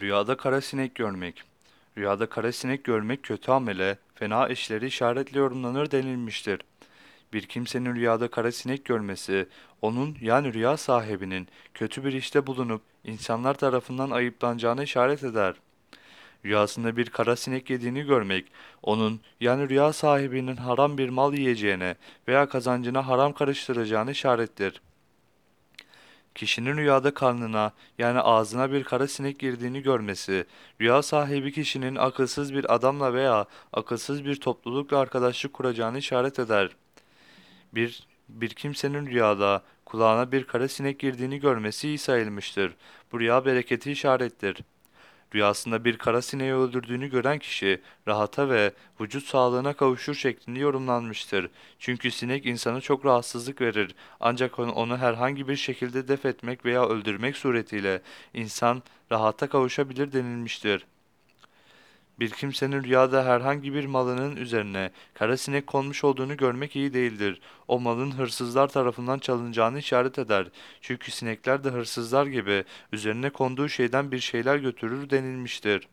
Rüyada kara sinek görmek. Rüyada kara sinek görmek kötü amele, fena işleri işaretle yorumlanır denilmiştir. Bir kimsenin rüyada kara sinek görmesi, onun yani rüya sahibinin kötü bir işte bulunup insanlar tarafından ayıplanacağını işaret eder. Rüyasında bir kara sinek yediğini görmek, onun yani rüya sahibinin haram bir mal yiyeceğine veya kazancına haram karıştıracağını işarettir. Kişinin rüyada karnına yani ağzına bir kara sinek girdiğini görmesi, rüya sahibi kişinin akılsız bir adamla veya akılsız bir toplulukla arkadaşlık kuracağını işaret eder. Bir, bir kimsenin rüyada kulağına bir kara sinek girdiğini görmesi iyi sayılmıştır. Bu rüya bereketi işarettir. Rüyasında bir kara sineği öldürdüğünü gören kişi rahata ve vücut sağlığına kavuşur şeklinde yorumlanmıştır. Çünkü sinek insana çok rahatsızlık verir. Ancak onu, herhangi bir şekilde def etmek veya öldürmek suretiyle insan rahata kavuşabilir denilmiştir. Bir kimsenin rüyada herhangi bir malının üzerine kara sinek konmuş olduğunu görmek iyi değildir. O malın hırsızlar tarafından çalınacağını işaret eder. Çünkü sinekler de hırsızlar gibi üzerine konduğu şeyden bir şeyler götürür denilmiştir.